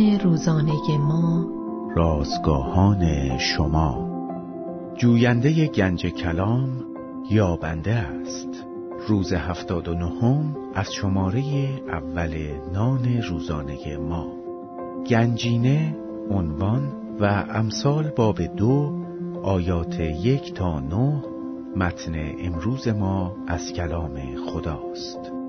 روزانه ما. رازگاهان شما. جوینده گنج کلام یابنده است. روز هفتاد و نهم از شماره اول نان روزانه ما. گنجینه عنوان و امثال باب دو آیات یک تا نه متن امروز ما از کلام خداست.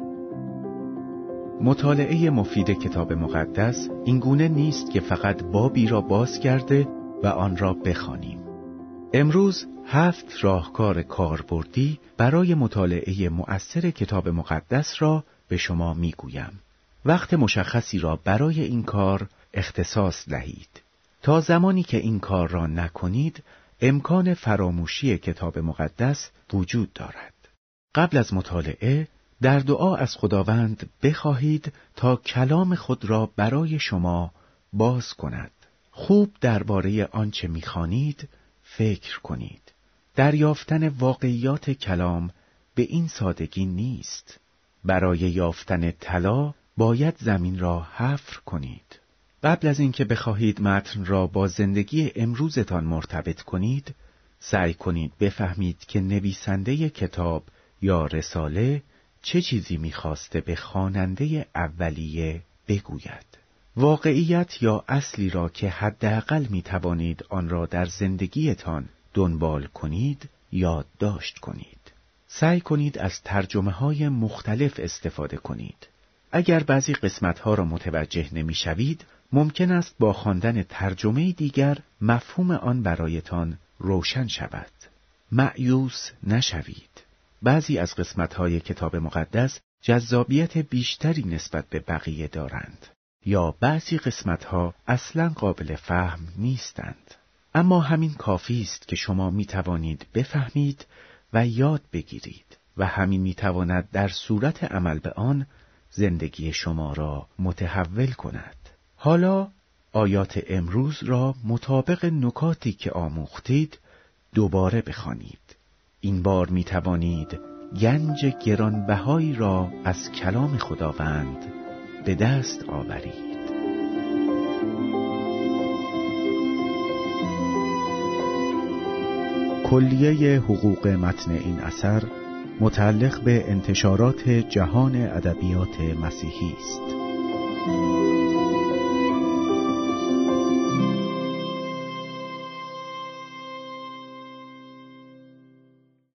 مطالعه مفید کتاب مقدس اینگونه نیست که فقط بابی را باز کرده و آن را بخوانیم. امروز هفت راهکار کاربردی برای مطالعه مؤثر کتاب مقدس را به شما می‌گویم. وقت مشخصی را برای این کار اختصاص دهید. تا زمانی که این کار را نکنید، امکان فراموشی کتاب مقدس وجود دارد. قبل از مطالعه در دعا از خداوند بخواهید تا کلام خود را برای شما باز کند. خوب درباره آنچه می‌خوانید فکر کنید. دریافتن واقعیات کلام به این سادگی نیست. برای یافتن طلا باید زمین را حفر کنید. قبل از اینکه بخواهید متن را با زندگی امروزتان مرتبط کنید، سعی کنید بفهمید که نویسنده کتاب یا رساله چه چیزی می‌خواسته به خواننده اولیه بگوید؟ واقعیت یا اصلی را که حداقل می توانید آن را در زندگیتان دنبال کنید یادداشت کنید. سعی کنید از ترجمه های مختلف استفاده کنید. اگر بعضی قسمت ها را متوجه نمی شوید ممکن است با خواندن ترجمه دیگر مفهوم آن برایتان روشن شود. معیوس نشوید. بعضی از قسمتهای کتاب مقدس جذابیت بیشتری نسبت به بقیه دارند یا بعضی قسمتها اصلا قابل فهم نیستند. اما همین کافی است که شما می توانید بفهمید و یاد بگیرید و همین می تواند در صورت عمل به آن زندگی شما را متحول کند. حالا آیات امروز را مطابق نکاتی که آموختید دوباره بخوانید. این بار می توانید گنج گرانبهایی را از کلام خداوند به دست آورید کلیه حقوق متن این اثر متعلق به انتشارات جهان ادبیات مسیحی است.